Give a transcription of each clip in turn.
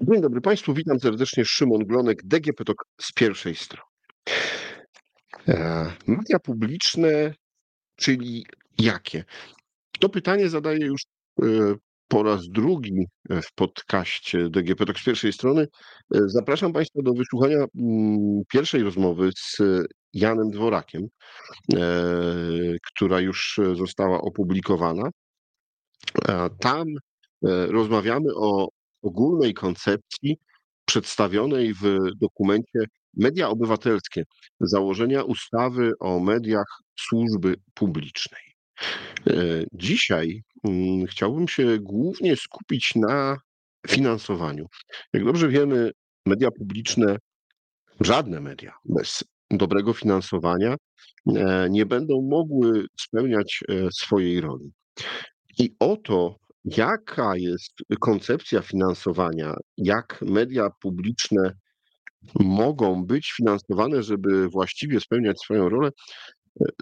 Dzień dobry Państwu, witam serdecznie. Szymon Glonek, DGP TOK z pierwszej strony. E, media publiczne, czyli jakie? To pytanie zadaję już e, po raz drugi w podcaście DGP TOK z pierwszej strony. E, zapraszam Państwa do wysłuchania mm, pierwszej rozmowy z Janem Dworakiem, która już została opublikowana. Tam rozmawiamy o ogólnej koncepcji przedstawionej w dokumencie Media Obywatelskie założenia ustawy o mediach służby publicznej. E, dzisiaj mm, chciałbym się głównie skupić na finansowaniu. Jak dobrze wiemy, media publiczne, żadne media bez dobrego finansowania e, nie będą mogły spełniać e, swojej roli. I oto Jaka jest koncepcja finansowania? Jak media publiczne mogą być finansowane, żeby właściwie spełniać swoją rolę?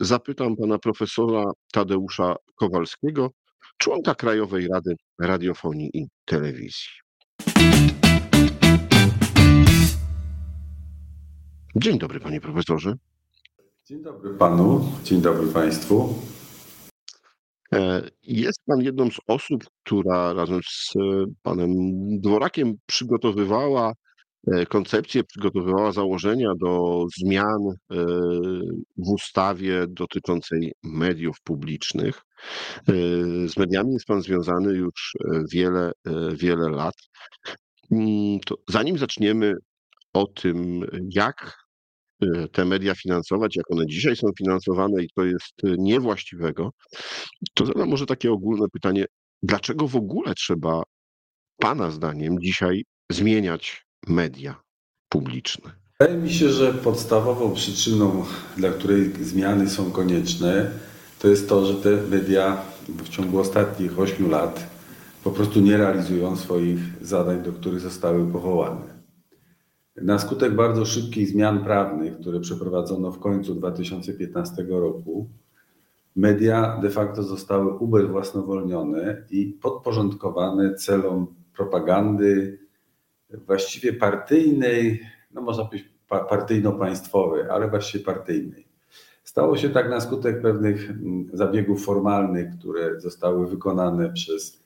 Zapytam pana profesora Tadeusza Kowalskiego, członka Krajowej Rady Radiofonii i Telewizji. Dzień dobry, panie profesorze. Dzień dobry panu, dzień dobry państwu. E, jest pan jedną z osób, która razem z e, panem Dworakiem przygotowywała e, koncepcję, przygotowywała założenia do zmian w ustawie dotyczącej mediów publicznych. Z mediami jest pan związany już wiele, wiele lat. Mm, to zanim zaczniemy o tym, jak te media finansować, jak one dzisiaj są finansowane i to jest y, niewłaściwego, to zadam może takie ogólne pytanie, dlaczego w ogóle trzeba Pana zdaniem dzisiaj zmieniać media publiczne? Wydaje mi się, że podstawową przyczyną, dla której zmiany są konieczne, to jest to, że te media w ciągu ostatnich 8 lat po prostu nie realizują swoich zadań, do których zostały powołane. Na skutek bardzo szybkich zmian prawnych, które przeprowadzono w końcu 2015 roku, media de facto zostały ubezwłasnowolnione i podporządkowane celom propagandy właściwie partyjnej, no można powiedzieć partyjno-państwowej, ale właściwie partyjnej. Stało się tak na skutek pewnych mm, zabiegów formalnych, które zostały wykonane przez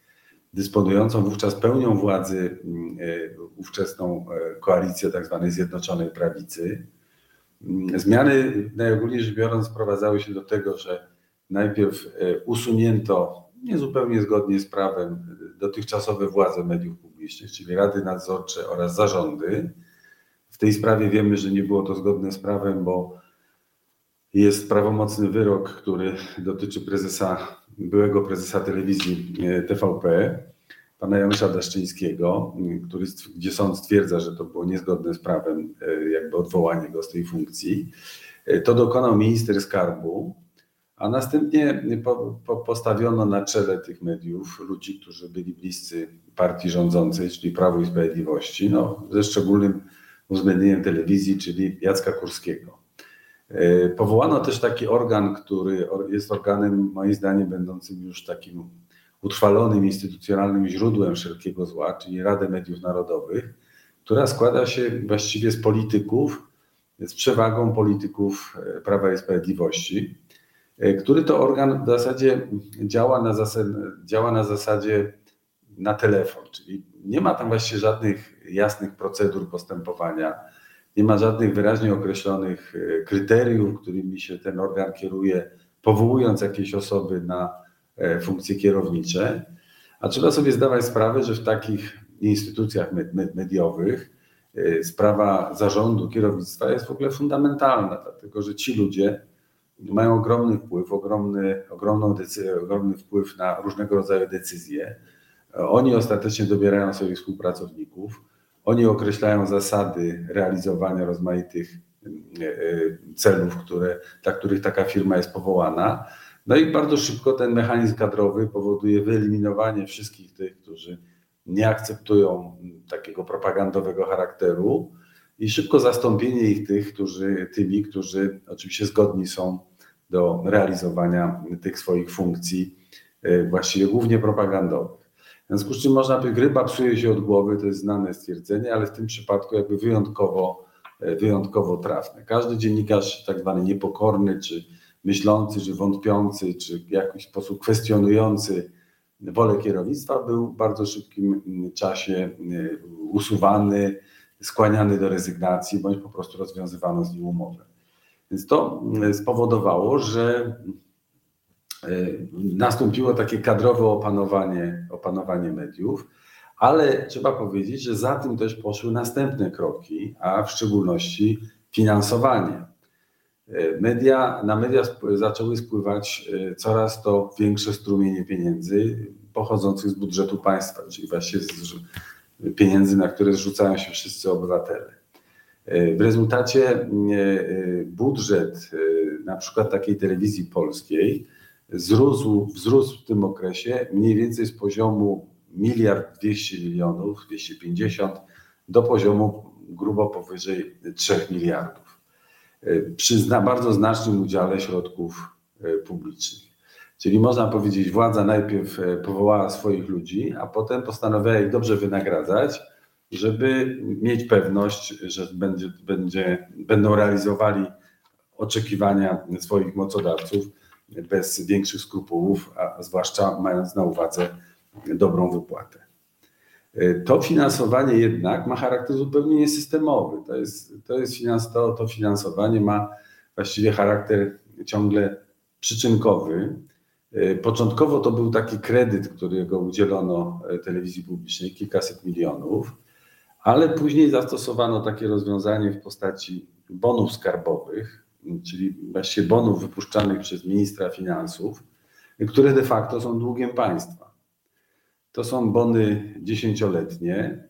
dysponującą wówczas pełnią władzy mm, e, ówczesną e, koalicję tzw. Tak Zjednoczonej Prawicy. Mm, zmiany najogólniej rzecz biorąc sprowadzały się do tego, że najpierw e, usunięto niezupełnie zgodnie z prawem dotychczasowe władze mediów publicznych, czyli rady nadzorcze oraz zarządy. W tej sprawie wiemy, że nie było to zgodne z prawem, bo jest prawomocny wyrok, który dotyczy prezesa byłego prezesa telewizji e, TVP, pana Janusza Daszczyńskiego, który, gdzie sąd stwierdza, że to było niezgodne z prawem, e, jakby odwołanie go z tej funkcji. E, to dokonał minister skarbu, a następnie po, po postawiono na czele tych mediów ludzi, którzy byli bliscy partii rządzącej, czyli Prawo i Sprawiedliwości, no, ze szczególnym uwzględnieniem telewizji, czyli Jacka Kurskiego. E, powołano też taki organ, który jest organem, moim zdaniem, będącym już takim utrwalonym instytucjonalnym źródłem wszelkiego zła, czyli Radę Mediów Narodowych, która składa się właściwie z polityków, z przewagą polityków e, Prawa i Sprawiedliwości, e, który to organ w zasadzie działa na, zasad, działa na zasadzie na telefon, czyli nie ma tam właściwie żadnych jasnych procedur postępowania nie ma żadnych wyraźnie określonych e, kryteriów, którymi się ten organ kieruje, powołując jakieś osoby na e, funkcje kierownicze. A trzeba sobie zdawać sprawę, że w takich instytucjach mediowych e, sprawa zarządu, kierownictwa jest w ogóle fundamentalna, dlatego że ci ludzie mają ogromny wpływ, ogromny, ogromną decyzję, ogromny wpływ na różnego rodzaju decyzje. Oni ostatecznie dobierają swoich współpracowników. Oni określają zasady realizowania rozmaitych e, e, celów, które, dla których taka firma jest powołana. No i bardzo szybko ten mechanizm kadrowy powoduje wyeliminowanie wszystkich tych, którzy nie akceptują takiego propagandowego charakteru i szybko zastąpienie ich tych, którzy, tymi, którzy oczywiście zgodni są do realizowania tych swoich funkcji, e, właściwie głównie propagandowych. W związku z czym można powiedzieć, ryba psuje się od głowy, to jest znane stwierdzenie, ale w tym przypadku jakby wyjątkowo, e, wyjątkowo trafne. Każdy dziennikarz tak zwany niepokorny, czy myślący, czy wątpiący, czy w jakiś sposób kwestionujący wolę kierownictwa był w bardzo szybkim czasie e, usuwany, skłaniany do rezygnacji, bądź po prostu rozwiązywano z nim umowę. Więc to spowodowało, że nastąpiło takie kadrowe opanowanie, opanowanie mediów, ale trzeba powiedzieć, że za tym też poszły następne kroki, a w szczególności finansowanie. E, media, na media zaczęły spływać e, coraz to większe strumienie pieniędzy pochodzących z budżetu państwa, czyli właśnie z pieniędzy, na które zrzucają się wszyscy obywatele. E, w rezultacie budżet na przykład takiej telewizji polskiej wzrósł, wzrósł w tym okresie mniej więcej z poziomu miliard 200 milionów, 250 do poziomu grubo powyżej 3 miliardów przy bardzo znacznym udziale środków e, publicznych. Czyli można powiedzieć, władza najpierw e, powołała swoich ludzi, a potem postanowiła ich dobrze wynagradzać, żeby mieć pewność, że będzie, będzie, będą realizowali oczekiwania swoich mocodawców bez większych skrupułów, a zwłaszcza mając na uwadze dobrą wypłatę. E, to finansowanie jednak ma charakter zupełnie niesystemowy. To, jest, to, jest finans, to, to finansowanie ma właściwie charakter ciągle przyczynkowy. E, początkowo to był taki kredyt, którego udzielono e, telewizji publicznej, kilkaset milionów, ale później zastosowano takie rozwiązanie w postaci bonów skarbowych, czyli właściwie bonów wypuszczanych przez ministra finansów, które de facto są długiem państwa. To są bony dziesięcioletnie,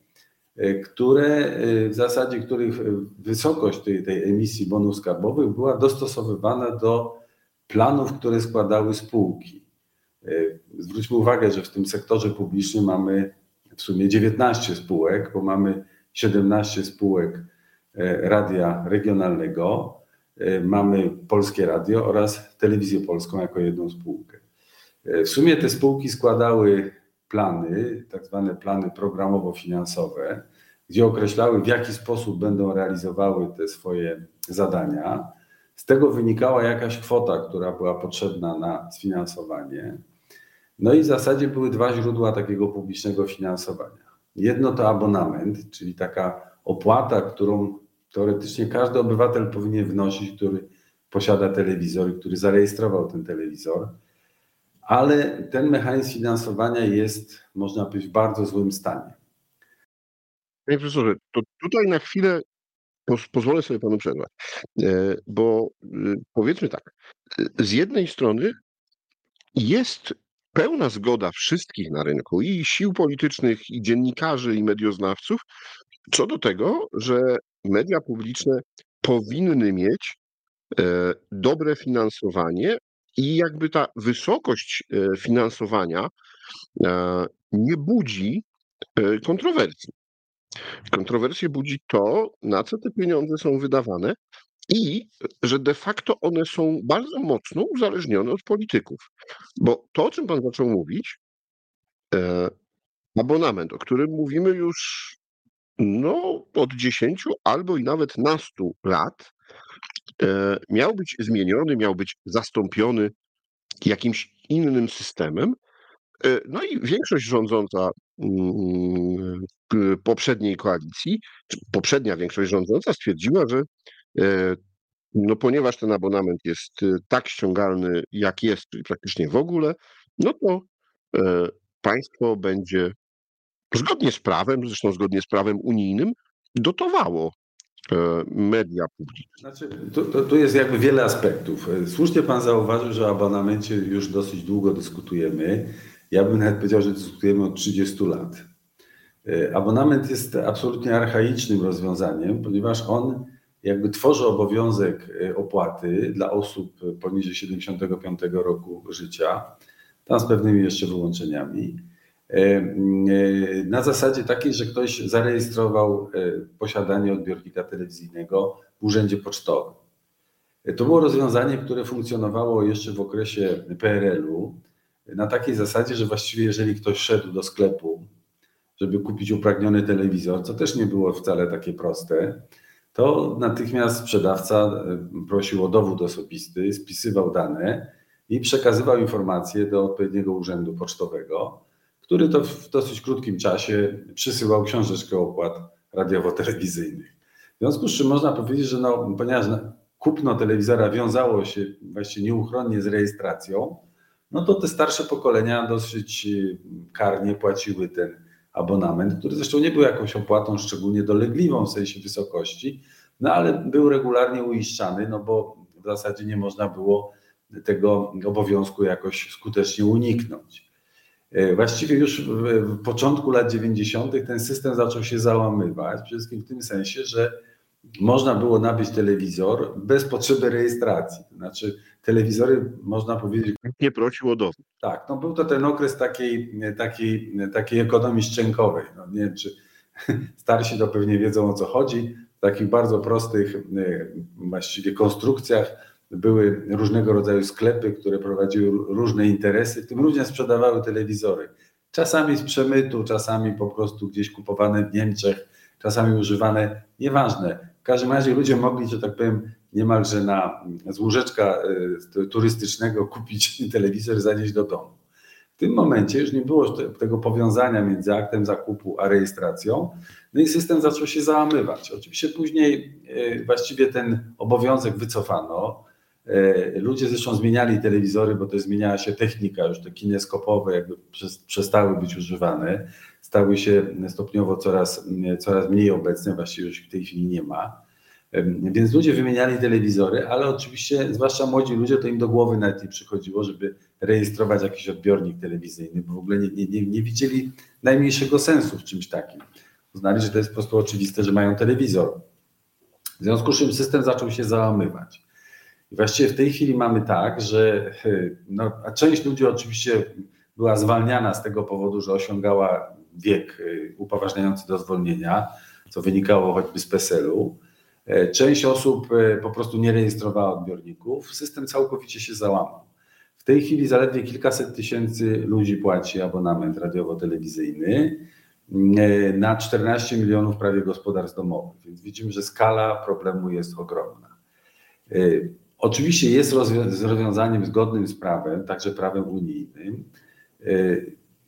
e, które e, w zasadzie, których wysokość tej, tej emisji bonów skarbowych była dostosowywana do planów, które składały spółki. E, zwróćmy uwagę, że w tym sektorze publicznym mamy w sumie 19 spółek, bo mamy 17 spółek radia regionalnego, mamy Polskie Radio oraz Telewizję Polską jako jedną spółkę. W sumie te spółki składały plany, tak zwane plany programowo-finansowe, gdzie określały, w jaki sposób będą realizowały te swoje zadania. Z tego wynikała jakaś kwota, która była potrzebna na sfinansowanie. No i w zasadzie były dwa źródła takiego publicznego finansowania. Jedno to abonament, czyli taka opłata, którą teoretycznie każdy obywatel powinien wnosić, który posiada telewizor i który zarejestrował ten telewizor ale ten mechanizm finansowania jest, można powiedzieć, w bardzo złym stanie. Panie profesorze, to tutaj na chwilę pozwolę sobie panu przerwać, e, bo y, powiedzmy tak, z jednej strony jest pełna zgoda wszystkich na rynku, i sił politycznych, i dziennikarzy, i medioznawców, co do tego, że media publiczne powinny mieć e, dobre finansowanie i jakby ta wysokość e, finansowania e, nie budzi kontrowersji. Kontrowersje budzi to, na co te pieniądze są wydawane i że de facto one są bardzo mocno uzależnione od polityków. Bo to, o czym pan zaczął mówić, abonament, o którym mówimy już no, od 10 albo i nawet nastu lat, E, miał być zmieniony, miał być zastąpiony jakimś innym systemem. E, no i większość rządząca mm, poprzedniej koalicji, poprzednia większość rządząca stwierdziła, że e, no ponieważ ten abonament jest tak ściągalny, jak jest, czyli praktycznie w ogóle, no to państwo będzie zgodnie z prawem, zresztą zgodnie z prawem unijnym, dotowało E, media publiczne. Znaczy, tu, tu, jest jakby wiele aspektów. E, słusznie Pan zauważył, że o abonamencie już dosyć długo dyskutujemy. Ja bym nawet powiedział, że dyskutujemy od 30 lat. E, abonament jest absolutnie archaicznym rozwiązaniem, ponieważ on jakby tworzy obowiązek opłaty dla osób poniżej 75 roku życia, tam z pewnymi jeszcze wyłączeniami na zasadzie takiej, że ktoś zarejestrował e, posiadanie odbiornika telewizyjnego w urzędzie pocztowym. To było rozwiązanie, które funkcjonowało jeszcze w okresie PRL-u. na takiej zasadzie, że właściwie jeżeli ktoś szedł do sklepu, żeby kupić upragniony telewizor, co też nie było wcale takie proste, to natychmiast sprzedawca e, prosił o dowód osobisty, spisywał dane i przekazywał informacje do odpowiedniego urzędu pocztowego, który to w dosyć krótkim czasie przysyłał książeczkę opłat radiowo-telewizyjnych. W związku z czym można powiedzieć, że no, ponieważ kupno telewizora wiązało się właściwie nieuchronnie z rejestracją, no to te starsze pokolenia dosyć y, karnie płaciły ten abonament, który zresztą nie był jakąś opłatą szczególnie dolegliwą w sensie wysokości, no ale był regularnie uiszczany, no bo w zasadzie nie można było tego obowiązku jakoś skutecznie uniknąć. E, właściwie już w początku lat 90. ten system zaczął się załamywać, przede wszystkim w tym sensie, że można było nabyć telewizor bez potrzeby rejestracji. To znaczy, telewizory, można powiedzieć. Nie prosił o dowód. Tak, no był to ten okres takiej, takiej, takiej ekonomii szczękowej. No nie wiem, czy starsi to pewnie wiedzą o co chodzi. W takich bardzo prostych e, właściwie konstrukcjach były różnego rodzaju sklepy, które prowadziły różne interesy, w tym również sprzedawały telewizory. Czasami z przemytu, czasami po prostu gdzieś kupowane w Niemczech, czasami używane, nieważne. W każdym razie ludzie mogli, że tak powiem, niemalże na, z łóżeczka e, turystycznego kupić telewizor, zanieść do domu. W tym momencie już nie było tego powiązania między aktem zakupu a rejestracją, no i system zaczął się załamywać. Oczywiście później e, właściwie ten obowiązek wycofano. E, ludzie zresztą zmieniali telewizory, bo to zmieniała się technika, już te kineskopowe jakby przestały być używane, stały się stopniowo coraz, coraz mniej obecne, właściwie już w tej chwili nie ma. Więc ludzie wymieniali telewizory, ale oczywiście, zwłaszcza młodzi ludzie, to im do głowy nawet nie przychodziło, żeby rejestrować jakiś odbiornik telewizyjny, bo w ogóle nie, nie, nie widzieli najmniejszego sensu w czymś takim. Uznali, że to jest po prostu oczywiste, że mają telewizor. W związku z czym system zaczął się załamywać. Właściwie w tej chwili mamy tak, że no, a część ludzi oczywiście była zwalniana z tego powodu, że osiągała wiek y, upoważniający do zwolnienia, co wynikało choćby z PESEL-u. E, część osób e, po prostu nie rejestrowała odbiorników. System całkowicie się załamał. W tej chwili zaledwie kilkaset tysięcy ludzi płaci abonament radiowo-telewizyjny e, na 14 milionów prawie gospodarstw domowych, więc widzimy, że skala problemu jest ogromna. Oczywiście jest rozwiązaniem zgodnym z prawem, także prawem unijnym,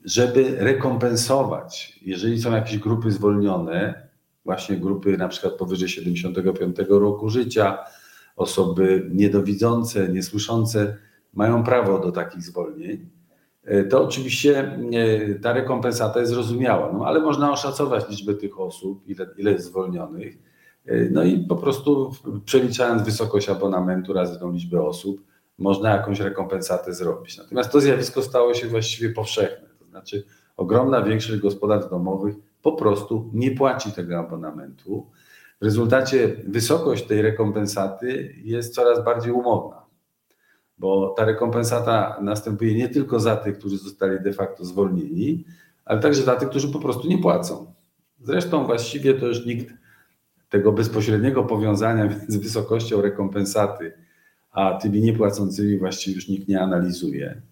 żeby rekompensować, jeżeli są jakieś grupy zwolnione, właśnie grupy na przykład powyżej 75 roku życia, osoby niedowidzące, niesłyszące mają prawo do takich zwolnień, e, to oczywiście e, ta rekompensata jest zrozumiała, no ale można oszacować liczbę tych osób, ile, ile jest zwolnionych, no i po prostu przeliczając wysokość abonamentu razy tą liczbę osób, można jakąś rekompensatę zrobić. Natomiast to zjawisko stało się właściwie powszechne, to znaczy ogromna większość gospodarstw domowych po prostu nie płaci tego abonamentu. W rezultacie wysokość tej rekompensaty jest coraz bardziej umowna, bo ta rekompensata następuje nie tylko za tych, którzy zostali de facto zwolnieni, ale także za tych, którzy po prostu nie płacą. Zresztą właściwie to już nikt tego bezpośredniego powiązania między wysokością rekompensaty a tymi niepłacącymi właściwie już nikt nie analizuje.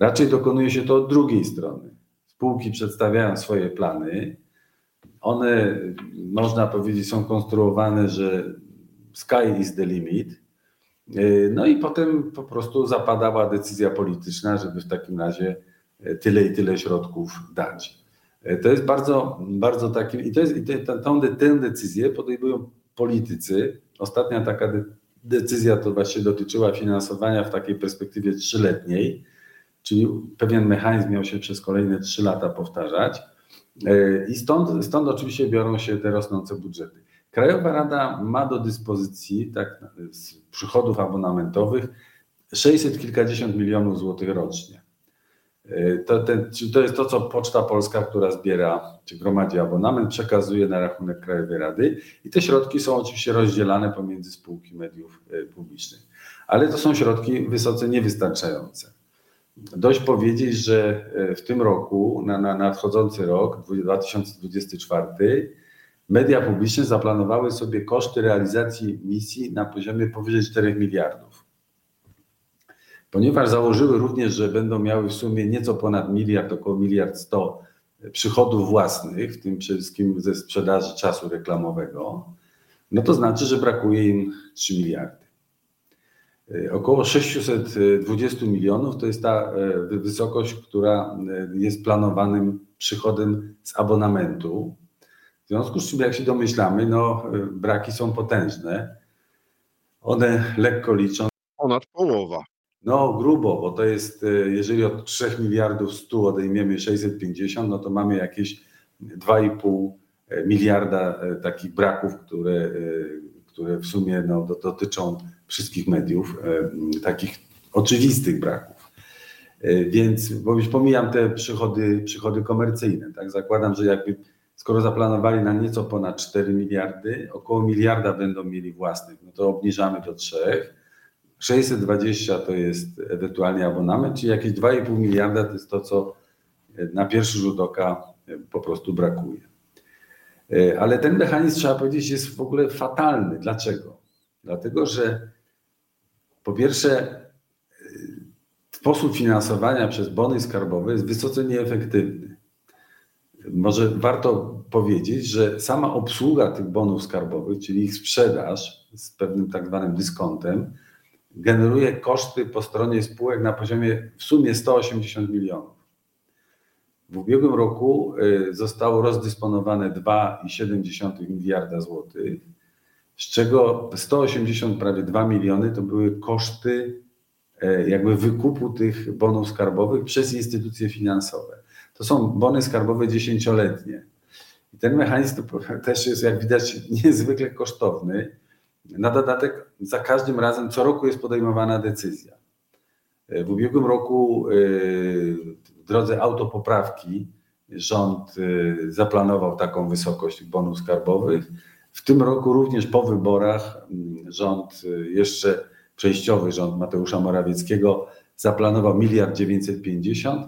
Raczej dokonuje się to od drugiej strony. Spółki przedstawiają swoje plany, one, można powiedzieć, są konstruowane, że sky is the limit. No i potem po prostu zapadała decyzja polityczna, żeby w takim razie tyle i tyle środków dać. To jest bardzo, bardzo taki, i, to jest, i te, tą, tę decyzję podejmują politycy. Ostatnia taka decyzja to właśnie dotyczyła finansowania w takiej perspektywie trzyletniej, czyli pewien mechanizm miał się przez kolejne trzy lata powtarzać. E, I stąd, stąd oczywiście biorą się te rosnące budżety. Krajowa Rada ma do dyspozycji tak, z przychodów abonamentowych 600 kilkadziesiąt milionów złotych rocznie. E, to, ten, to jest to, co Poczta Polska, która zbiera czy gromadzi abonament, przekazuje na rachunek Krajowej Rady i te środki są oczywiście rozdzielane pomiędzy spółki mediów e, publicznych. Ale to są środki wysoce niewystarczające. Dość powiedzieć, że e, w tym roku, na, na nadchodzący rok 2024, media publiczne zaplanowały sobie koszty realizacji misji na poziomie powyżej 4 miliardów. Ponieważ założyły również, że będą miały w sumie nieco ponad miliard, około miliard sto przychodów własnych, w tym przede wszystkim ze sprzedaży czasu reklamowego, no to znaczy, że brakuje im 3 miliardy. Około 620 milionów to jest ta wysokość, która jest planowanym przychodem z abonamentu. W związku z czym, jak się domyślamy, no, braki są potężne. One lekko liczą. Ponad połowa. No grubo, bo to jest, jeżeli od 3 miliardów 100 odejmiemy 650, no to mamy jakieś 2,5 miliarda takich braków, które, które w sumie no, dotyczą wszystkich mediów, takich oczywistych braków. Więc, bo już pomijam te przychody, przychody komercyjne, tak? Zakładam, że jakby skoro zaplanowali na nieco ponad 4 miliardy, około miliarda będą mieli własnych, no to obniżamy do 3. 620 to jest ewentualnie abonament, czyli jakieś 2,5 miliarda to jest to, co na pierwszy rzut oka po prostu brakuje. Ale ten mechanizm, trzeba powiedzieć, jest w ogóle fatalny. Dlaczego? Dlatego, że po pierwsze, sposób finansowania przez bony skarbowe jest wysoce nieefektywny. Może warto powiedzieć, że sama obsługa tych bonów skarbowych, czyli ich sprzedaż z pewnym tak zwanym dyskontem, generuje koszty po stronie spółek na poziomie w sumie 180 milionów. W ubiegłym roku zostało rozdysponowane 2,7 miliarda złotych, z czego 180 prawie 2 miliony to były koszty jakby wykupu tych bonów skarbowych przez instytucje finansowe. To są bony skarbowe dziesięcioletnie. I ten mechanizm też jest, jak widać, niezwykle kosztowny. Na dodatek za każdym razem co roku jest podejmowana decyzja. W ubiegłym roku w drodze autopoprawki rząd zaplanował taką wysokość bonów skarbowych. W tym roku również po wyborach rząd, jeszcze przejściowy rząd Mateusza Morawieckiego zaplanował miliard 950,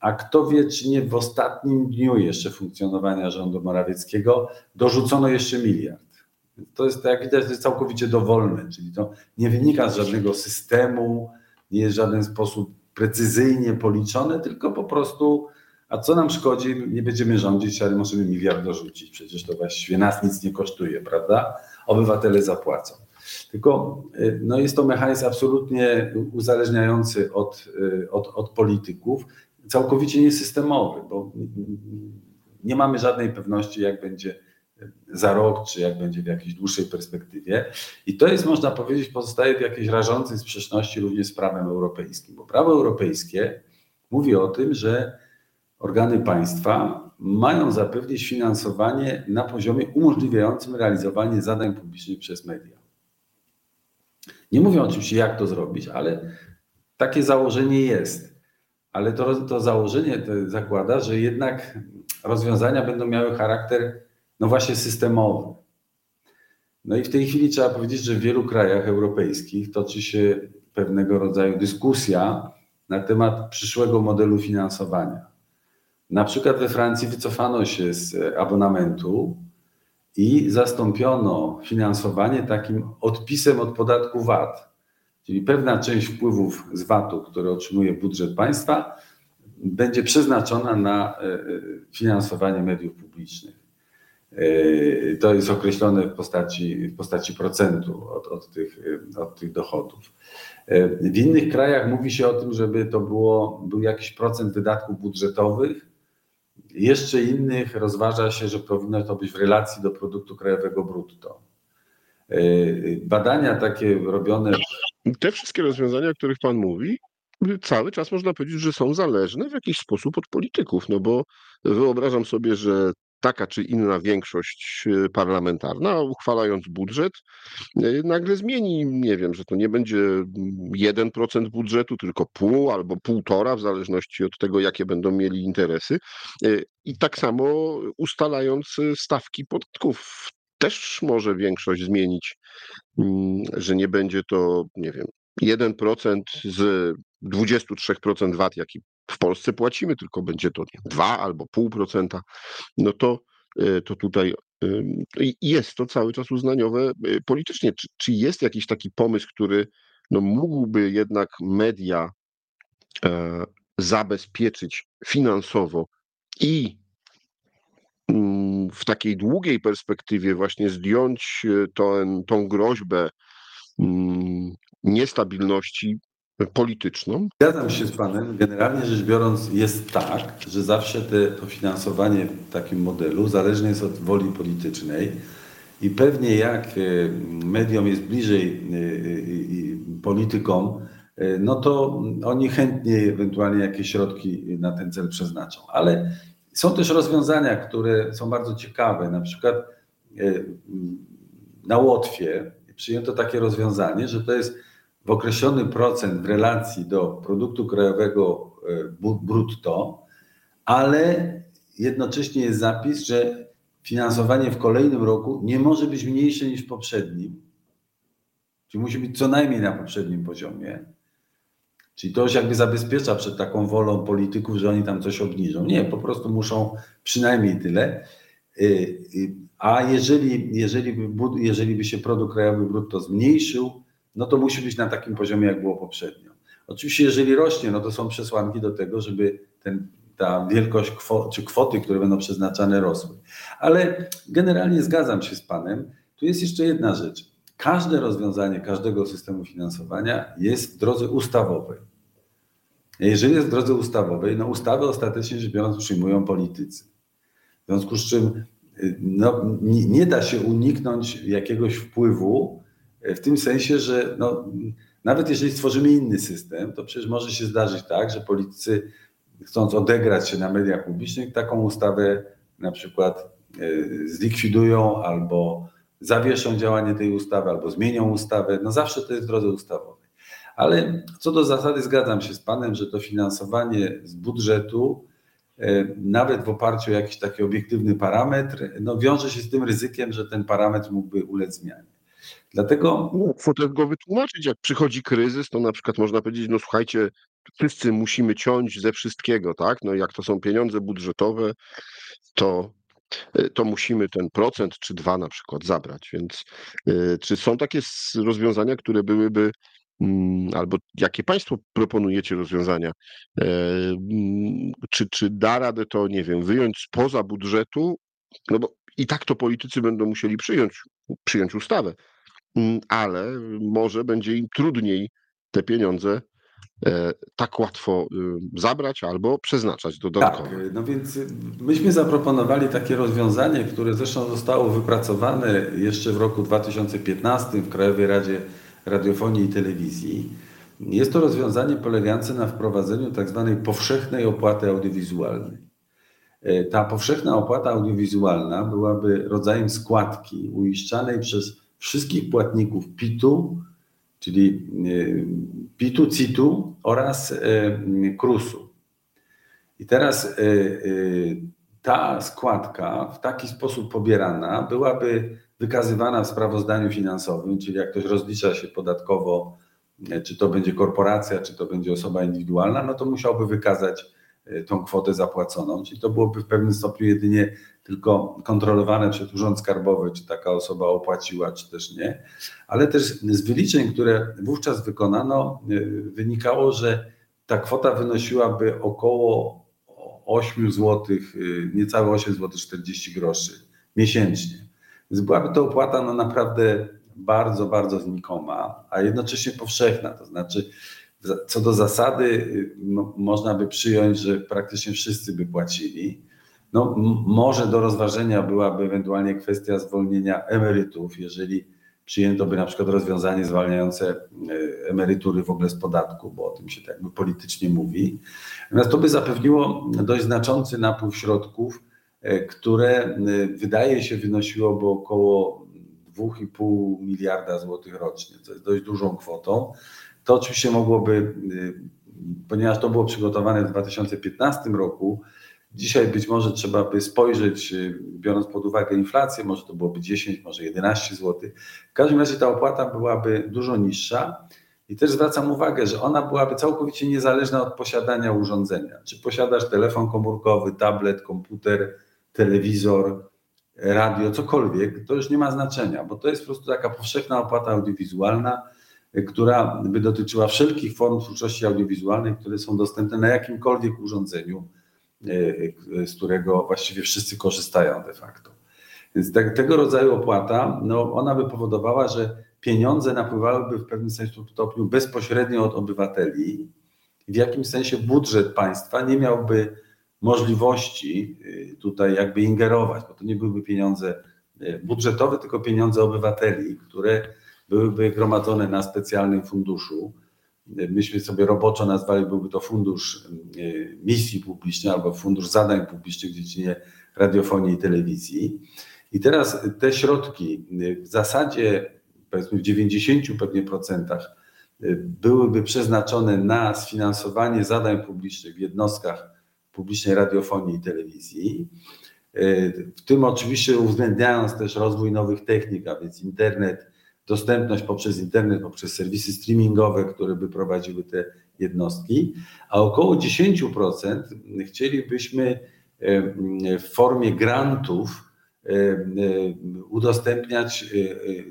a kto wie, czy nie w ostatnim dniu jeszcze funkcjonowania rządu Morawieckiego dorzucono jeszcze miliard. To jest, jak widać, jest całkowicie dowolne, czyli to nie wynika z żadnego systemu, nie jest w żaden sposób precyzyjnie policzone, tylko po prostu, a co nam szkodzi, nie będziemy rządzić, ale możemy miliard dorzucić, przecież to właściwie nas nic nie kosztuje, prawda? Obywatele zapłacą. Tylko no jest to mechanizm absolutnie uzależniający od, od, od polityków, całkowicie niesystemowy, bo nie mamy żadnej pewności, jak będzie za rok, czy jak będzie w jakiejś dłuższej perspektywie. I to jest, można powiedzieć, pozostaje w jakiejś rażącej sprzeczności również z prawem europejskim, bo prawo europejskie mówi o tym, że organy państwa mają zapewnić finansowanie na poziomie umożliwiającym realizowanie zadań publicznych przez media. Nie mówią oczywiście, jak to zrobić, ale takie założenie jest. Ale to, to założenie to zakłada, że jednak rozwiązania będą miały charakter, no właśnie, systemowy. No i w tej chwili trzeba powiedzieć, że w wielu krajach europejskich toczy się pewnego rodzaju dyskusja na temat przyszłego modelu finansowania. Na przykład we Francji wycofano się z abonamentu i zastąpiono finansowanie takim odpisem od podatku VAT. Czyli pewna część wpływów z VAT-u, które otrzymuje budżet państwa, będzie przeznaczona na finansowanie mediów publicznych. To jest określone w postaci, w postaci procentu od, od, tych, od tych dochodów. W innych krajach mówi się o tym, żeby to było, był jakiś procent wydatków budżetowych. Jeszcze innych rozważa się, że powinno to być w relacji do produktu krajowego brutto. Badania takie robione. Te wszystkie rozwiązania, o których Pan mówi, cały czas można powiedzieć, że są zależne w jakiś sposób od polityków. No bo wyobrażam sobie, że taka czy inna większość parlamentarna, uchwalając budżet, nagle zmieni, nie wiem, że to nie będzie 1% budżetu, tylko pół albo półtora, w zależności od tego, jakie będą mieli interesy. I tak samo ustalając stawki podatków, też może większość zmienić, że nie będzie to, nie wiem, 1% z 23% VAT, jaki w Polsce płacimy, tylko będzie to nie, 2 albo 0,5%, no to, to tutaj jest to cały czas uznaniowe politycznie. Czy, czy jest jakiś taki pomysł, który no mógłby jednak media e, zabezpieczyć finansowo i mm, w takiej długiej perspektywie właśnie zdjąć e, tą, tą groźbę mm, niestabilności polityczną. Zgadzam się z Panem. Generalnie rzecz biorąc jest tak, że zawsze te, to finansowanie w takim modelu zależne jest od woli politycznej i pewnie jak e, mediom jest bliżej e, e, politykom, no to oni chętnie ewentualnie jakieś środki na ten cel przeznaczą. Ale są też rozwiązania, które są bardzo ciekawe. Na przykład na Łotwie przyjęto takie rozwiązanie, że to jest w określony procent w relacji do produktu krajowego brutto, ale jednocześnie jest zapis, że finansowanie w kolejnym roku nie może być mniejsze niż w poprzednim, czyli musi być co najmniej na poprzednim poziomie. Czyli to już jakby zabezpiecza przed taką wolą polityków, że oni tam coś obniżą. Nie, po prostu muszą przynajmniej tyle. Y, y, a jeżeli, jeżeli, by, jeżeli by się produkt krajowy brutto zmniejszył, no to musi być na takim poziomie, jak było poprzednio. Oczywiście, jeżeli rośnie, no to są przesłanki do tego, żeby ten ta wielkość kwot, czy kwoty, które będą przeznaczane, rosły. Ale generalnie zgadzam się z Panem. Tu jest jeszcze jedna rzecz. Każde rozwiązanie każdego systemu finansowania jest w drodze ustawowej. Jeżeli jest w drodze ustawowej, no ustawy ostatecznie rzecz biorąc przyjmują politycy. W związku z czym no, nie, nie da się uniknąć jakiegoś wpływu w tym sensie, że no, nawet jeżeli stworzymy inny system, to przecież może się zdarzyć tak, że politycy chcąc odegrać się na mediach publicznych, taką ustawę na przykład e, zlikwidują albo zawieszą działanie tej ustawy, albo zmienią ustawę. No zawsze to jest w drodze ustawowej. Ale co do zasady zgadzam się z Panem, że to finansowanie z budżetu, e, nawet w oparciu o jakiś taki obiektywny parametr, no wiąże się z tym ryzykiem, że ten parametr mógłby ulec zmianie. Dlatego. No, go wytłumaczyć. Jak przychodzi kryzys, to na przykład można powiedzieć: No słuchajcie, wszyscy musimy ciąć ze wszystkiego, tak? No jak to są pieniądze budżetowe, to, y, to musimy ten procent czy dwa na przykład zabrać. Więc y, czy są takie rozwiązania, które byłyby mm, albo jakie Państwo proponujecie rozwiązania? E, mm, czy, czy da radę to, nie wiem, wyjąć spoza budżetu? No bo i tak to politycy będą musieli przyjąć, przyjąć ustawę, ale może będzie im trudniej te pieniądze E, tak łatwo y, zabrać albo przeznaczać dodatkowo. Tak, no więc y, myśmy zaproponowali takie rozwiązanie, które zresztą zostało wypracowane jeszcze w roku 2015 w Krajowej Radzie Radiofonii i Telewizji. Jest to rozwiązanie polegające na wprowadzeniu tak zwanej powszechnej opłaty audiowizualnej. E, ta powszechna opłata audiowizualna byłaby rodzajem składki uiszczanej przez wszystkich płatników PIT-u, czyli e, PIT-u, CIT-u oraz KRUS-u. I teraz e, e, ta składka w taki sposób pobierana byłaby wykazywana w sprawozdaniu finansowym, czyli jak ktoś rozlicza się podatkowo, czy to będzie korporacja, czy to będzie osoba indywidualna, no to musiałby wykazać tą kwotę zapłaconą, czyli to byłoby w pewnym stopniu jedynie tylko kontrolowane przez Urząd Skarbowy, czy taka osoba opłaciła, czy też nie, ale też z wyliczeń, które wówczas wykonano, y, wynikało, że ta kwota wynosiłaby około 8 zł, y, niecałe 8 zł 40 groszy miesięcznie. Więc byłaby to opłata no naprawdę bardzo, bardzo znikoma, a jednocześnie powszechna. To znaczy, co do zasady, y, można by przyjąć, że praktycznie wszyscy by płacili. No, może do rozważenia byłaby ewentualnie kwestia zwolnienia emerytów, jeżeli przyjęto by na przykład rozwiązanie zwalniające e, emerytury w ogóle z podatku, bo o tym się tak jakby politycznie mówi. Natomiast to by zapewniło dość znaczący napływ środków, e, które e, wydaje się wynosiłoby około 2,5 miliarda złotych rocznie, co jest dość dużą kwotą. To oczywiście mogłoby, ponieważ to było przygotowane w 2015 roku, Dzisiaj być może trzeba by spojrzeć, y, biorąc pod uwagę inflację, może to byłoby 10, może 11 zł. W każdym razie ta opłata byłaby dużo niższa. I też zwracam uwagę, że ona byłaby całkowicie niezależna od posiadania urządzenia. Czy posiadasz telefon komórkowy, tablet, komputer, telewizor, radio, cokolwiek, to już nie ma znaczenia, bo to jest po prostu taka powszechna opłata audiowizualna, która by dotyczyła wszelkich form twórczości audiowizualnej, które są dostępne na jakimkolwiek urządzeniu, z którego właściwie wszyscy korzystają de facto. Więc te, tego rodzaju opłata, no ona by powodowała, że pieniądze napływałyby w pewnym sensie stopniu bezpośrednio od obywateli. W jakimś sensie budżet państwa nie miałby możliwości y, tutaj jakby ingerować, bo to nie byłyby pieniądze y, budżetowe, tylko pieniądze obywateli, które byłyby gromadzone na specjalnym funduszu. Y, myśmy sobie roboczo nazwali, byłby to fundusz misji publicznej albo fundusz zadań publicznych w dziedzinie radiofonii i telewizji. I teraz te środki w zasadzie powiedzmy w 90 pewnie procentach byłyby przeznaczone na sfinansowanie zadań publicznych w jednostkach publicznej radiofonii i telewizji. W tym oczywiście uwzględniając też rozwój nowych technik, a więc internet, dostępność poprzez internet, poprzez serwisy streamingowe, które by prowadziły te jednostki, a około 10% chcielibyśmy w formie grantów E, e, udostępniać e,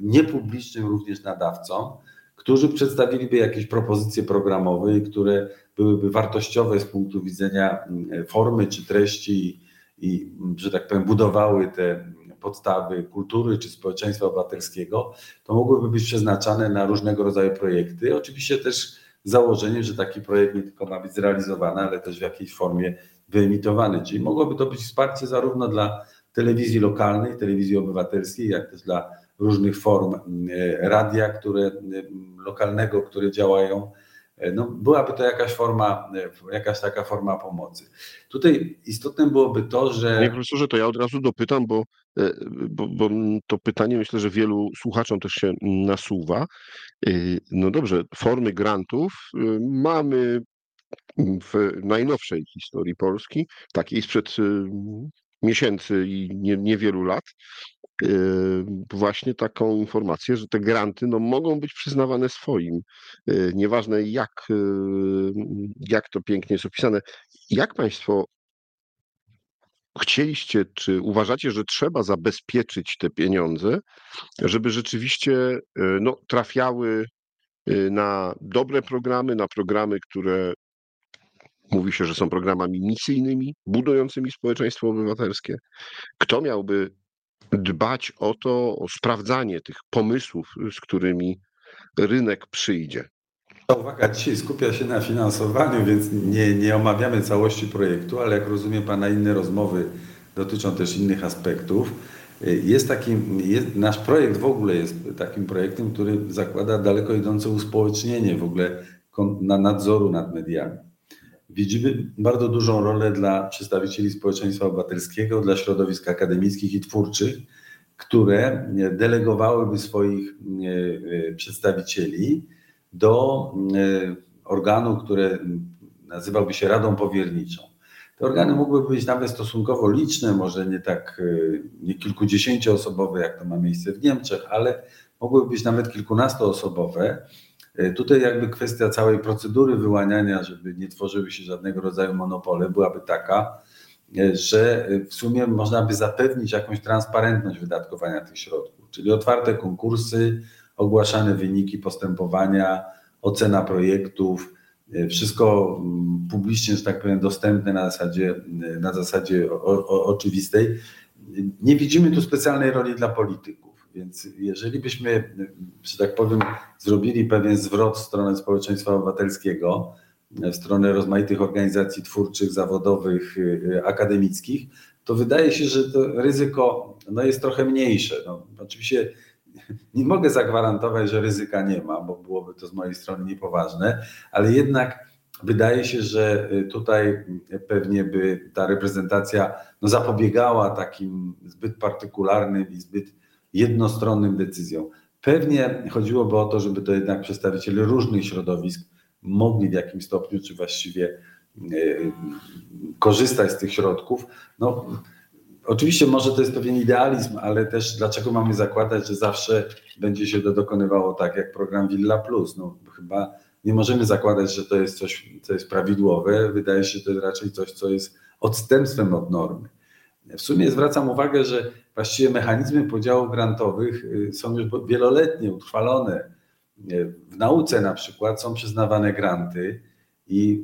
niepublicznym również nadawcom, którzy przedstawiliby jakieś propozycje programowe, które byłyby wartościowe z punktu widzenia formy czy treści i, że tak powiem, budowały te podstawy kultury czy społeczeństwa obywatelskiego, to mogłyby być przeznaczane na różnego rodzaju projekty. Oczywiście też założeniem, że taki projekt nie tylko ma być zrealizowany, ale też w jakiejś formie wyemitowany. Czyli mogłoby to być wsparcie zarówno dla telewizji lokalnej, telewizji obywatelskiej, jak też dla różnych form e, radia, które, lokalnego, które działają. E, no, byłaby to jakaś forma, jakaś taka forma pomocy. Tutaj istotne byłoby to, że. Panie profesorze, to ja od razu dopytam, bo, bo, bo to pytanie myślę, że wielu słuchaczom też się nasuwa. No dobrze, formy grantów mamy w najnowszej historii Polski, takiej sprzed miesięcy i nie, niewielu lat, właśnie taką informację, że te granty no, mogą być przyznawane swoim. Yy, nieważne jak, yy, jak to pięknie jest opisane. Jak Państwo chcieliście, czy uważacie, że trzeba zabezpieczyć te pieniądze, żeby rzeczywiście no, trafiały na dobre programy, na programy, które Mówi się, że są programami misyjnymi, budującymi społeczeństwo obywatelskie. Kto miałby dbać o to, o sprawdzanie tych pomysłów, z którymi rynek przyjdzie? Ta uwaga dzisiaj skupia się na finansowaniu, więc nie, nie omawiamy całości projektu, ale jak rozumiem Pana inne rozmowy dotyczą też innych aspektów. Jest taki, jest, nasz projekt w ogóle jest takim projektem, który zakłada daleko idące uspołecznienie w ogóle na nadzoru nad mediami. Widzimy bardzo dużą rolę dla przedstawicieli społeczeństwa obywatelskiego, dla środowisk akademickich i twórczych, które delegowałyby swoich e, przedstawicieli do e, organu, które nazywałby się Radą Powierniczą. Te organy mogłyby być nawet stosunkowo liczne, może nie tak, e, nie kilkudziesięcioosobowe, jak to ma miejsce w Niemczech, ale mogłyby być nawet kilkunastoosobowe E, tutaj jakby kwestia całej procedury wyłaniania, żeby nie tworzyły się żadnego rodzaju monopole, byłaby taka, e, że w sumie można by zapewnić jakąś transparentność wydatkowania tych środków, czyli otwarte konkursy, ogłaszane wyniki postępowania, ocena projektów, e, wszystko mm, publicznie, że tak powiem, dostępne na zasadzie, na zasadzie o, o, oczywistej. Nie widzimy tu specjalnej roli dla polityków. Więc jeżeli byśmy, że tak powiem, zrobili pewien zwrot w stronę społeczeństwa obywatelskiego, w stronę rozmaitych organizacji twórczych, zawodowych, akademickich, to wydaje się, że to ryzyko no, jest trochę mniejsze. No, oczywiście nie mogę zagwarantować, że ryzyka nie ma, bo byłoby to z mojej strony niepoważne, ale jednak wydaje się, że tutaj pewnie by ta reprezentacja no, zapobiegała takim zbyt partykularnym i zbyt jednostronnym decyzjom. Pewnie chodziłoby o to, żeby to jednak przedstawiciele różnych środowisk mogli w jakimś stopniu, czy właściwie e, korzystać z tych środków. No, oczywiście może to jest pewien idealizm, ale też dlaczego mamy zakładać, że zawsze będzie się to dokonywało tak jak program Villa Plus? No, chyba nie możemy zakładać, że to jest coś, co jest prawidłowe. Wydaje się, że to jest raczej coś, co jest odstępstwem od normy. W sumie zwracam uwagę, że właściwie mechanizmy podziałów grantowych y, są już wieloletnie, utrwalone. W nauce na przykład są przyznawane granty i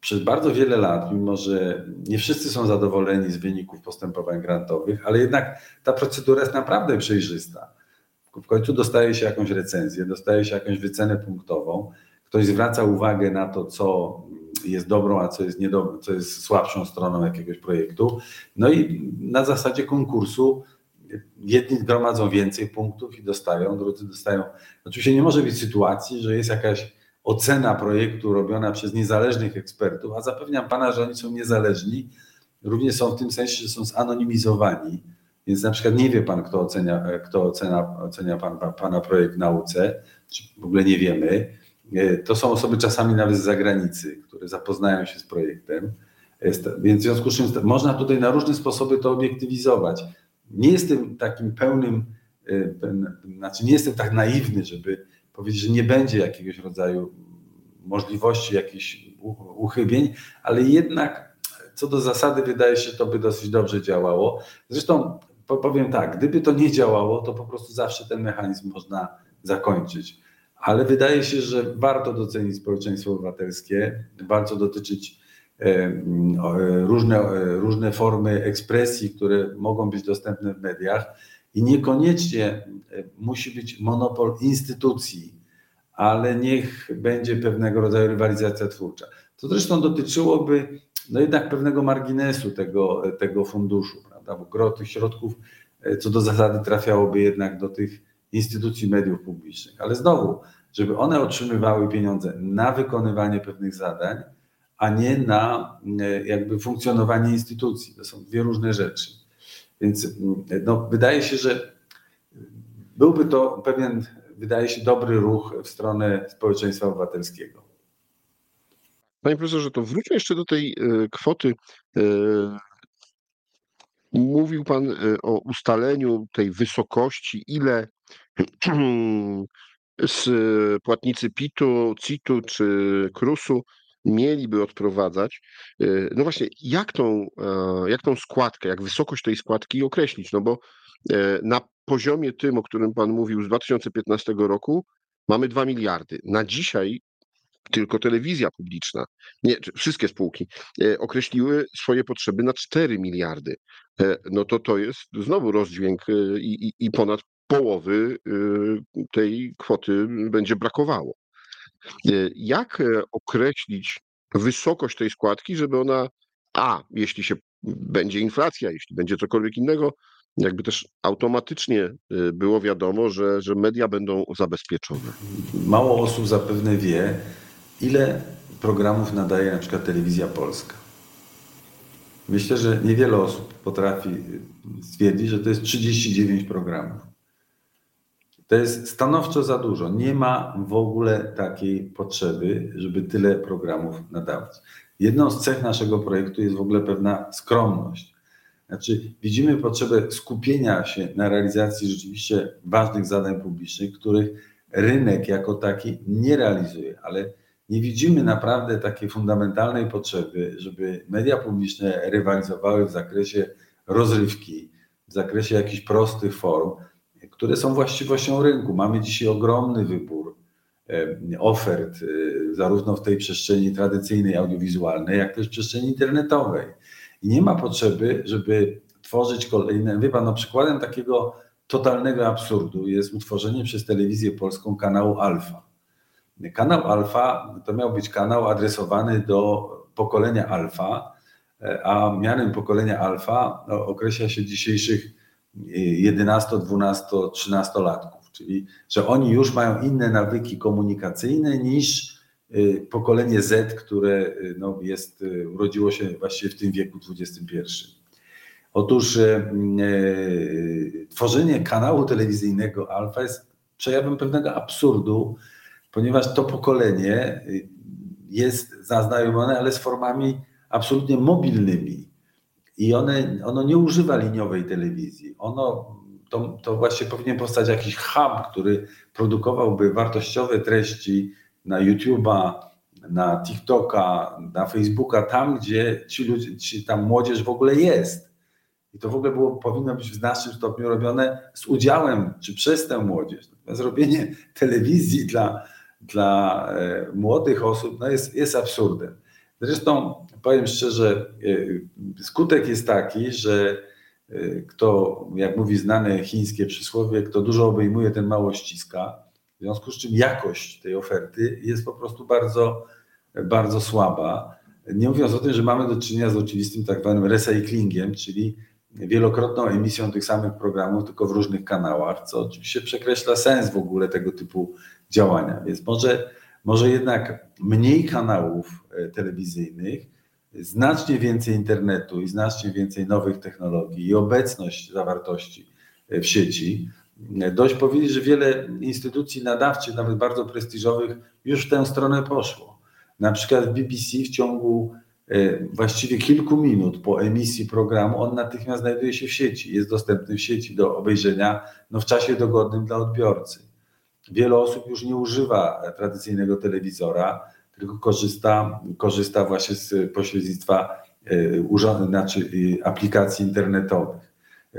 przez bardzo wiele lat, mimo że nie wszyscy są zadowoleni z wyników postępowań grantowych, ale jednak ta procedura jest naprawdę przejrzysta. W końcu dostaje się jakąś recenzję, dostaje się jakąś wycenę punktową, ktoś zwraca uwagę na to, co jest dobrą, a co jest, niedobrą, co jest słabszą stroną jakiegoś projektu. No i na zasadzie konkursu jedni gromadzą więcej punktów i dostają, drudzy dostają. Oczywiście nie może być sytuacji, że jest jakaś ocena projektu robiona przez niezależnych ekspertów, a zapewniam pana, że oni są niezależni, również są w tym sensie, że są zanonimizowani. Więc na przykład nie wie pan, kto ocenia, kto ocenia, ocenia pan, pana projekt w nauce, czy w ogóle nie wiemy. To są osoby czasami nawet z zagranicy, które zapoznają się z projektem. Więc w związku z czym można tutaj na różne sposoby to obiektywizować. Nie jestem takim pełnym, znaczy nie jestem tak naiwny, żeby powiedzieć, że nie będzie jakiegoś rodzaju możliwości jakichś uchybień, ale jednak co do zasady wydaje się, to by dosyć dobrze działało. Zresztą powiem tak, gdyby to nie działało, to po prostu zawsze ten mechanizm można zakończyć. Ale wydaje się, że warto docenić społeczeństwo obywatelskie, warto dotyczyć różne, e, różne formy ekspresji, które mogą być dostępne w mediach i niekoniecznie e, musi być monopol instytucji, ale niech będzie pewnego rodzaju rywalizacja twórcza. To zresztą dotyczyłoby no jednak pewnego marginesu tego, tego funduszu, prawda? bo gro tych środków e, co do zasady trafiałoby jednak do tych instytucji mediów publicznych. Ale znowu, żeby one otrzymywały pieniądze na wykonywanie pewnych zadań, a nie na e, jakby funkcjonowanie instytucji. To są dwie różne rzeczy. Więc mm, no, wydaje się, że byłby to pewien, wydaje się, dobry ruch w stronę społeczeństwa obywatelskiego. Panie profesorze, to wróćmy jeszcze do tej e, kwoty. E, mówił pan o ustaleniu tej wysokości, ile z płatnicy PIT-u, CIT-u czy KRUS-u mieliby odprowadzać. No właśnie, jak tą, jak tą składkę, jak wysokość tej składki określić? No bo na poziomie tym, o którym Pan mówił z 2015 roku, mamy 2 miliardy. Na dzisiaj tylko telewizja publiczna, nie, wszystkie spółki e, określiły swoje potrzeby na 4 miliardy. E, no to to jest znowu rozdźwięk e, i, i, i ponad połowy tej kwoty będzie brakowało. Jak określić wysokość tej składki, żeby ona, a jeśli się będzie inflacja, jeśli będzie cokolwiek innego, jakby też automatycznie było wiadomo, że, że media będą zabezpieczone. Mało osób zapewne wie, ile programów nadaje na przykład telewizja polska. Myślę, że niewiele osób potrafi stwierdzić, że to jest 39 programów. To jest stanowczo za dużo. Nie ma w ogóle takiej potrzeby, żeby tyle programów nadawać. Jedną z cech naszego projektu jest w ogóle pewna skromność. Znaczy, widzimy potrzebę skupienia się na realizacji rzeczywiście ważnych zadań publicznych, których rynek jako taki nie realizuje, ale nie widzimy naprawdę takiej fundamentalnej potrzeby, żeby media publiczne rywalizowały w zakresie rozrywki, w zakresie jakichś prostych form, które są właściwością rynku. Mamy dzisiaj ogromny wybór ofert, e, zarówno w tej przestrzeni tradycyjnej, audiowizualnej, jak też w przestrzeni internetowej. I nie ma potrzeby, żeby tworzyć kolejne. Wie pan, no przykładem takiego totalnego absurdu jest utworzenie przez telewizję polską kanału Alfa. Kanał Alfa to miał być kanał adresowany do pokolenia Alfa, a mianem pokolenia Alfa no, określa się dzisiejszych 11, 12, 13 latków, czyli że oni już mają inne nawyki komunikacyjne niż y, pokolenie Z, które y, no, jest, y, urodziło się właściwie w tym wieku XXI. Otóż tworzenie kanału telewizyjnego Alfa jest przejawem pewnego absurdu, ponieważ to pokolenie jest zaznajomione, ale z formami absolutnie mobilnymi. I one, ono nie używa liniowej telewizji. Ono, to, to właśnie powinien powstać jakiś hub, który produkowałby wartościowe treści na YouTube'a, na TikToka, na Facebooka, tam gdzie ci ludzie, ci, tam młodzież w ogóle jest. I to w ogóle było, powinno być w znacznym stopniu robione z udziałem czy przez tę młodzież. Zrobienie telewizji dla, dla e, młodych osób no jest, jest absurdem. Zresztą powiem szczerze, e, skutek jest taki, że e, kto, jak mówi znane chińskie przysłowie, kto dużo obejmuje, ten mało ściska. W związku z czym jakość tej oferty jest po prostu bardzo, bardzo słaba. Nie mówiąc o tym, że mamy do czynienia z oczywistym tak zwanym recyklingiem, czyli wielokrotną emisją tych samych programów, tylko w różnych kanałach, co oczywiście przekreśla sens w ogóle tego typu działania. Więc może, może jednak mniej kanałów e, telewizyjnych, znacznie więcej internetu i znacznie więcej nowych technologii i obecność zawartości e, w sieci. E, dość powiedzieć, że wiele instytucji nadawczych, nawet bardzo prestiżowych, już w tę stronę poszło. Na przykład w BBC w ciągu właściwie kilku minut po emisji programu, on natychmiast znajduje się w sieci, jest dostępny w sieci do obejrzenia no, w czasie dogodnym dla odbiorcy. Wiele osób już nie używa tradycyjnego telewizora, tylko korzysta, korzysta właśnie z pośrednictwa e, urządzeń, znaczy e, aplikacji internetowych.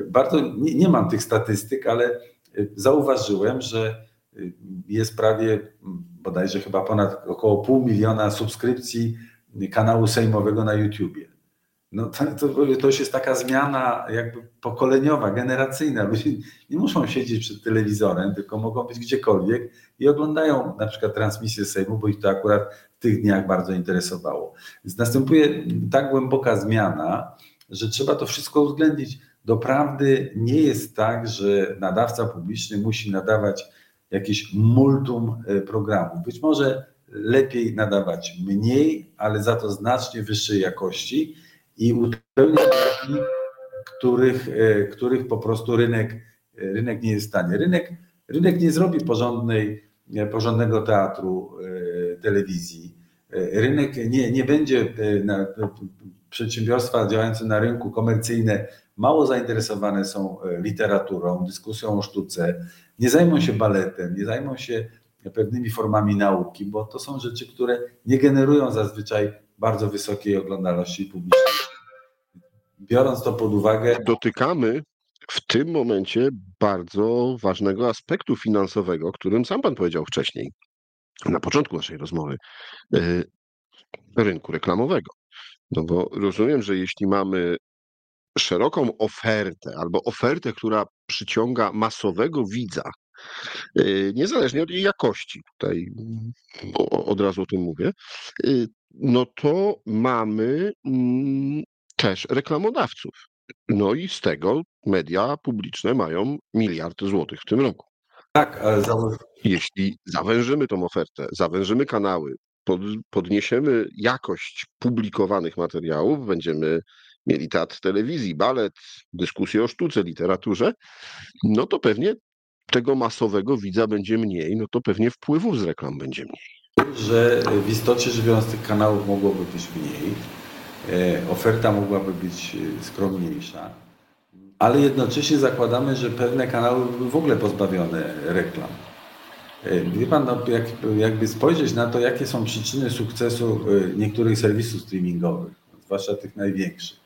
Bardzo nie, nie mam tych statystyk, ale zauważyłem, że jest prawie bodajże chyba ponad około pół miliona subskrypcji kanału sejmowego na YouTubie. No to, to, już jest taka zmiana jakby pokoleniowa, generacyjna. Ludzie nie muszą siedzieć przed telewizorem, tylko mogą być gdziekolwiek i oglądają na przykład transmisję Sejmu, bo ich to akurat w tych dniach bardzo interesowało. Więc następuje tak głęboka zmiana, że trzeba to wszystko uwzględnić. Doprawdy nie jest tak, że nadawca publiczny musi nadawać jakieś multum e, programów. Być może lepiej nadawać mniej, ale za to znacznie wyższej jakości i uzupełniać braki, których, e, których po prostu rynek, e, rynek nie jest w stanie. Rynek, rynek nie zrobi porządnej, e, porządnego teatru telewizji. Rynek nie, nie będzie, na, przedsiębiorstwa działające na rynku komercyjne mało zainteresowane są literaturą, dyskusją o sztuce, nie zajmą się baletem, nie zajmą się pewnymi formami nauki, bo to są rzeczy, które nie generują zazwyczaj bardzo wysokiej oglądalności publicznej. Biorąc to pod uwagę. Dotykamy w tym momencie bardzo ważnego aspektu finansowego, o którym sam Pan powiedział wcześniej, na początku naszej rozmowy, e, rynku reklamowego. No bo rozumiem, że jeśli mamy szeroką ofertę albo ofertę, która przyciąga masowego widza, Y, niezależnie od jej jakości, tutaj od razu o tym mówię, y, no to mamy mm, też reklamodawców. No i z tego media publiczne mają miliard złotych w tym roku. Tak, ale jeśli zawężymy tą ofertę, zawężymy kanały, pod, podniesiemy jakość publikowanych materiałów, będziemy mieli teatr telewizji, balet, dyskusje o sztuce, literaturze, no to pewnie tego masowego widza będzie mniej, no to pewnie wpływów z reklam będzie mniej. Że w istocie rzecz tych kanałów mogłoby być mniej, e, oferta mogłaby być e, skromniejsza, ale jednocześnie zakładamy, że pewne kanały były w ogóle pozbawione reklam. E, wie Pan, no, jak, jakby spojrzeć na to, jakie są przyczyny sukcesu niektórych serwisów streamingowych, zwłaszcza tych największych.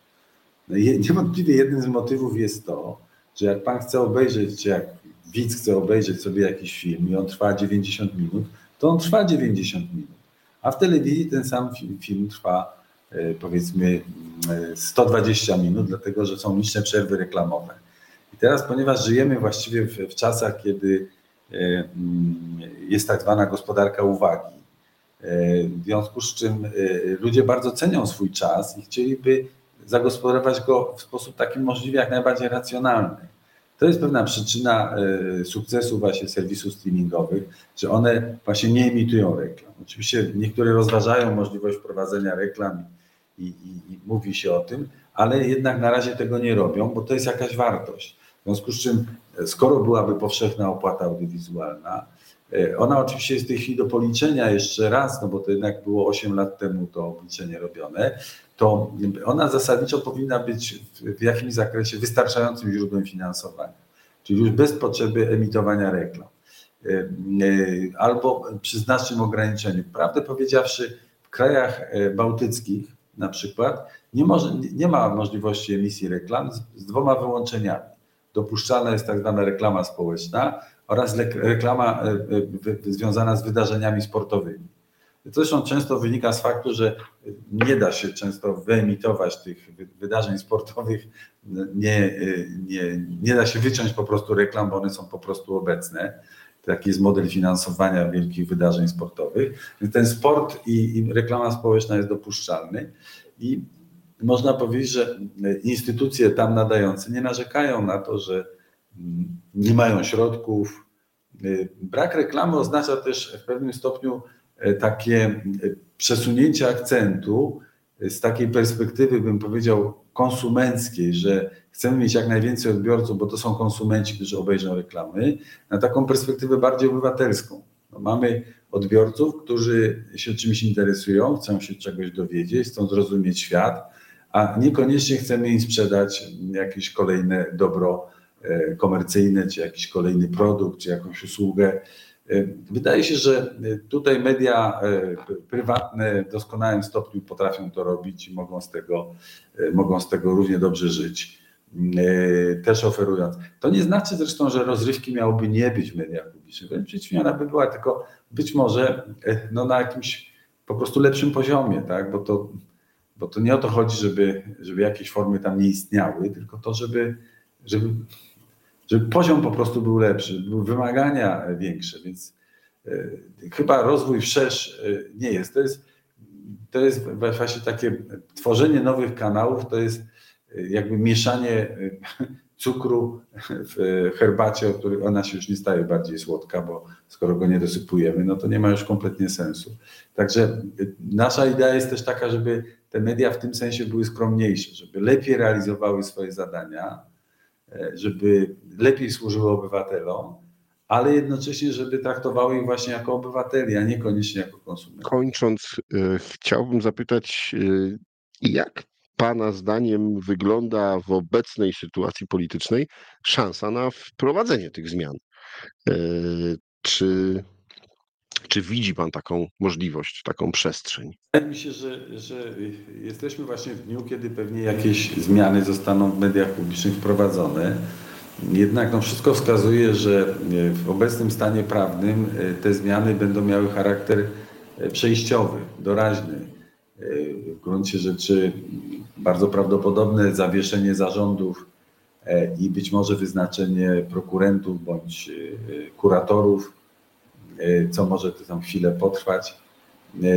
No, niewątpliwie jednym z motywów jest to, że jak Pan chce obejrzeć, czy jak widz chce obejrzeć sobie jakiś film i on trwa 90 minut, to on trwa 90 minut. A w telewizji ten sam film, trwa e, powiedzmy 120 mm, minut, dlatego że są liczne przerwy reklamowe. I teraz, ponieważ żyjemy właściwie w, w czasach, kiedy e, mm, jest tak zwana gospodarka uwagi, e, w związku z czym ludzie bardzo cenią swój czas i chcieliby zagospodarować go w sposób taki możliwie jak najbardziej racjonalny. To jest pewna przyczyna e, sukcesu właśnie serwisów streamingowych, że one właśnie nie emitują reklam. Oczywiście niektóre rozważają możliwość wprowadzenia reklam i, i, i mówi się o tym, ale jednak na razie tego nie robią, bo to jest jakaś wartość. W związku z czym, e, skoro byłaby powszechna opłata audiowizualna, e, ona oczywiście jest w tej chwili do policzenia jeszcze raz, no bo to jednak było 8 lat temu to obliczenie robione, to ona zasadniczo powinna być w jakimś zakresie wystarczającym źródłem finansowania, czyli już bez potrzeby emitowania reklam e, e, albo przy znacznym ograniczeniu. Prawdę powiedziawszy, w krajach e, bałtyckich na przykład nie, może, nie ma możliwości emisji reklam z, z dwoma wyłączeniami. Dopuszczalna jest tak zwana reklama społeczna oraz reklama związana z wydarzeniami sportowymi. Zresztą często wynika z faktu, że nie da się często wyemitować tych wydarzeń sportowych, nie, nie, nie da się wyciąć po prostu reklam, bo one są po prostu obecne. Taki jest model finansowania wielkich wydarzeń sportowych. Więc ten sport i, i reklama społeczna jest dopuszczalny i można powiedzieć, że instytucje tam nadające nie narzekają na to, że nie mają środków. Brak reklamy oznacza też w pewnym stopniu takie e, przesunięcie akcentu z takiej perspektywy, bym powiedział, konsumenckiej, że chcemy mieć jak najwięcej odbiorców, bo to są konsumenci, którzy obejrzą reklamy, na taką perspektywę bardziej obywatelską. No mamy odbiorców, którzy się czymś interesują, chcą się czegoś dowiedzieć, chcą zrozumieć świat, a niekoniecznie chcemy im sprzedać jakieś kolejne dobro e, komercyjne, czy jakiś kolejny produkt, czy jakąś usługę E, wydaje się, że e, tutaj media e, prywatne w doskonałym stopniu potrafią to robić i mogą z tego, mogą z tego równie dobrze żyć, też oferując. To nie znaczy zresztą, że rozrywki miałoby nie być w mediach publicznych. Wręcz przeciwnie, ona by była tylko być może no, na jakimś po prostu lepszym poziomie, tak? bo, to, bo to nie o to chodzi, żeby, żeby jakieś formy tam nie istniały, tylko to, żeby, żeby żeby poziom po prostu był lepszy, były wymagania większe, więc e, chyba rozwój wszerz e, nie jest. To jest, to jest właśnie takie tworzenie nowych kanałów, to jest e, jakby mieszanie cukru w herbacie, o której ona się już nie staje bardziej słodka, bo skoro go nie dosypujemy, no to nie ma już kompletnie sensu. Także nasza idea jest też taka, żeby te media w tym sensie były skromniejsze, żeby lepiej realizowały swoje zadania, żeby lepiej służyły obywatelom, ale jednocześnie, żeby traktowały ich właśnie jako obywateli, a niekoniecznie jako konsumentów. Kończąc, e, chciałbym zapytać, e, jak Pana zdaniem wygląda w obecnej sytuacji politycznej szansa na wprowadzenie tych zmian? Czy czy widzi Pan taką możliwość, taką przestrzeń? Wydaje mi się, że, że jesteśmy właśnie w dniu, kiedy pewnie jakieś zmiany zostaną w mediach publicznych wprowadzone. Jednak no, wszystko wskazuje, że w obecnym stanie prawnym e, te zmiany będą miały charakter e, przejściowy, doraźny. E, w gruncie rzeczy bardzo prawdopodobne zawieszenie zarządów i być może wyznaczenie prokurentów bądź kuratorów E, co może to tam chwilę potrwać. E,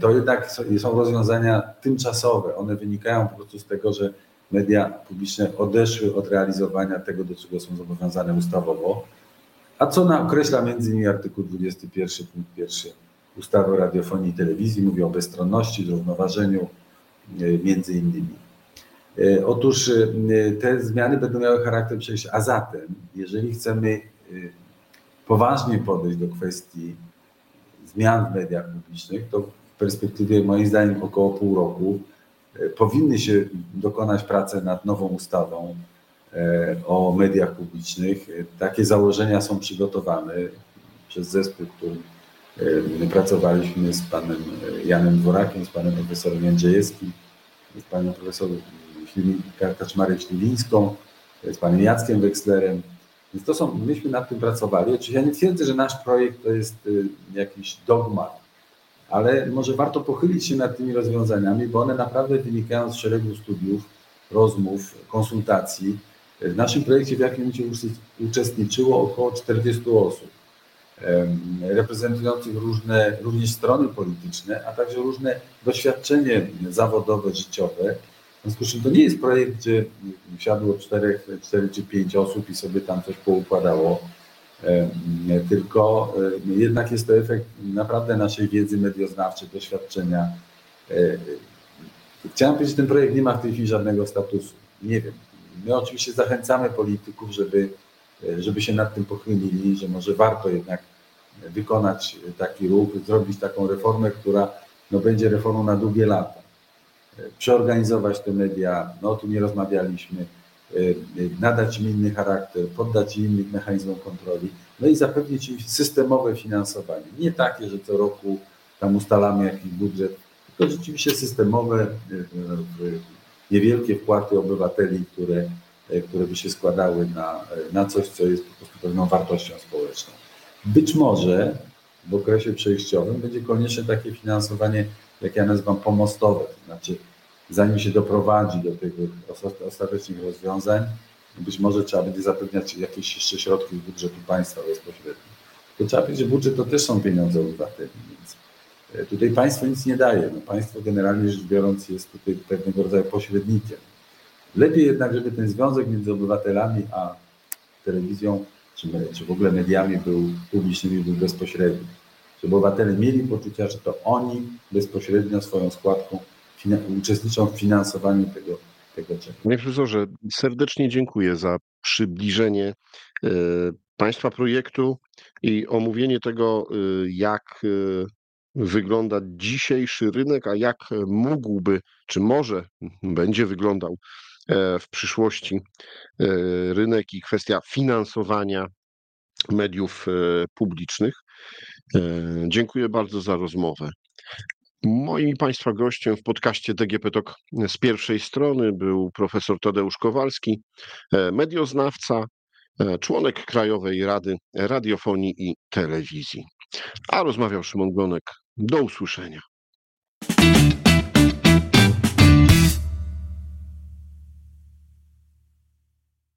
to jednak są rozwiązania tymczasowe. One wynikają po prostu z tego, że media publiczne odeszły od realizowania tego, do czego są zobowiązane ustawowo, a co na określa między innymi artykuł 21 punkt 1 ustawy o radiofonii i telewizji, mówi o bezstronności, zrównoważeniu między innymi. Otóż te zmiany będą miały charakter przejścia, a zatem jeżeli chcemy poważnie podejść do kwestii zmian w mediach publicznych, to w perspektywie moim zdaniem około pół roku e, powinny się dokonać prace nad nową ustawą e, o mediach publicznych. E, takie założenia są przygotowane przez zespół, którym pracowaliśmy z panem Janem Dworakiem, z panem profesorem Jędrzejewskim, z panem profesorem Kaczmarek-Śliwińską, z panem Jackiem Wekslerem, więc to są, myśmy nad tym pracowali. Oczywiście ja nie twierdzę, że nasz projekt to jest y, jakiś dogmat, ale może warto pochylić się nad tymi rozwiązaniami, bo one naprawdę wynikają z szeregu studiów, rozmów, konsultacji. W naszym projekcie w jakimś uczestniczyło około 40 osób, reprezentujących różne również strony polityczne, a także różne doświadczenie zawodowe, życiowe. W związku z czym to nie jest projekt, gdzie siadło czterech, cztery czy pięć osób i sobie tam coś poukładało, tylko jednak jest to efekt naprawdę naszej wiedzy medioznawczej, doświadczenia. Chciałem powiedzieć, że ten projekt nie ma w tej chwili żadnego statusu. Nie wiem. My oczywiście zachęcamy polityków, żeby, żeby się nad tym pochylili, że może warto jednak wykonać taki ruch, zrobić taką reformę, która no, będzie reformą na długie lata przeorganizować te media, no o tym nie rozmawialiśmy, e, nadać im inny charakter, poddać im innych mechanizmom kontroli, no i zapewnić im systemowe finansowanie. Nie takie, że co roku tam ustalamy jakiś budżet to rzeczywiście systemowe, y, y, niewielkie wpłaty obywateli, które, y, które by się składały na, na coś, co jest po prostu pewną wartością społeczną. Być może w okresie przejściowym będzie konieczne takie finansowanie, jak ja nazywam, pomostowe, to znaczy zanim się doprowadzi do tych ostatecznych rozwiązań, być może trzeba będzie zapewniać jakieś jeszcze środki z budżetu państwa bezpośrednio. To trzeba powiedzieć, że budżet to też są pieniądze obywateli, więc e, tutaj państwo nic nie daje. No, państwo generalnie rzecz biorąc jest tutaj pewnego rodzaju pośrednikiem. Lepiej jednak, żeby ten związek między obywatelami a telewizją, czy, czy w ogóle mediami był publicznymi, był bezpośredni. Żeby obywatele mieli poczucia, że to oni bezpośrednio swoją składką uczestniczą w finansowaniu tego, tego czegoś. Panie profesorze, serdecznie dziękuję za przybliżenie e, Państwa projektu i omówienie tego, e, jak e, wygląda dzisiejszy rynek, a jak mógłby, czy może będzie wyglądał w przyszłości rynek i kwestia finansowania mediów publicznych. Dziękuję bardzo za rozmowę. Moim Państwa gościem w podcaście DGP Talk z pierwszej strony był profesor Tadeusz Kowalski, medioznawca, członek Krajowej Rady Radiofonii i Telewizji. A rozmawiał Szymon Glonek. Do usłyszenia.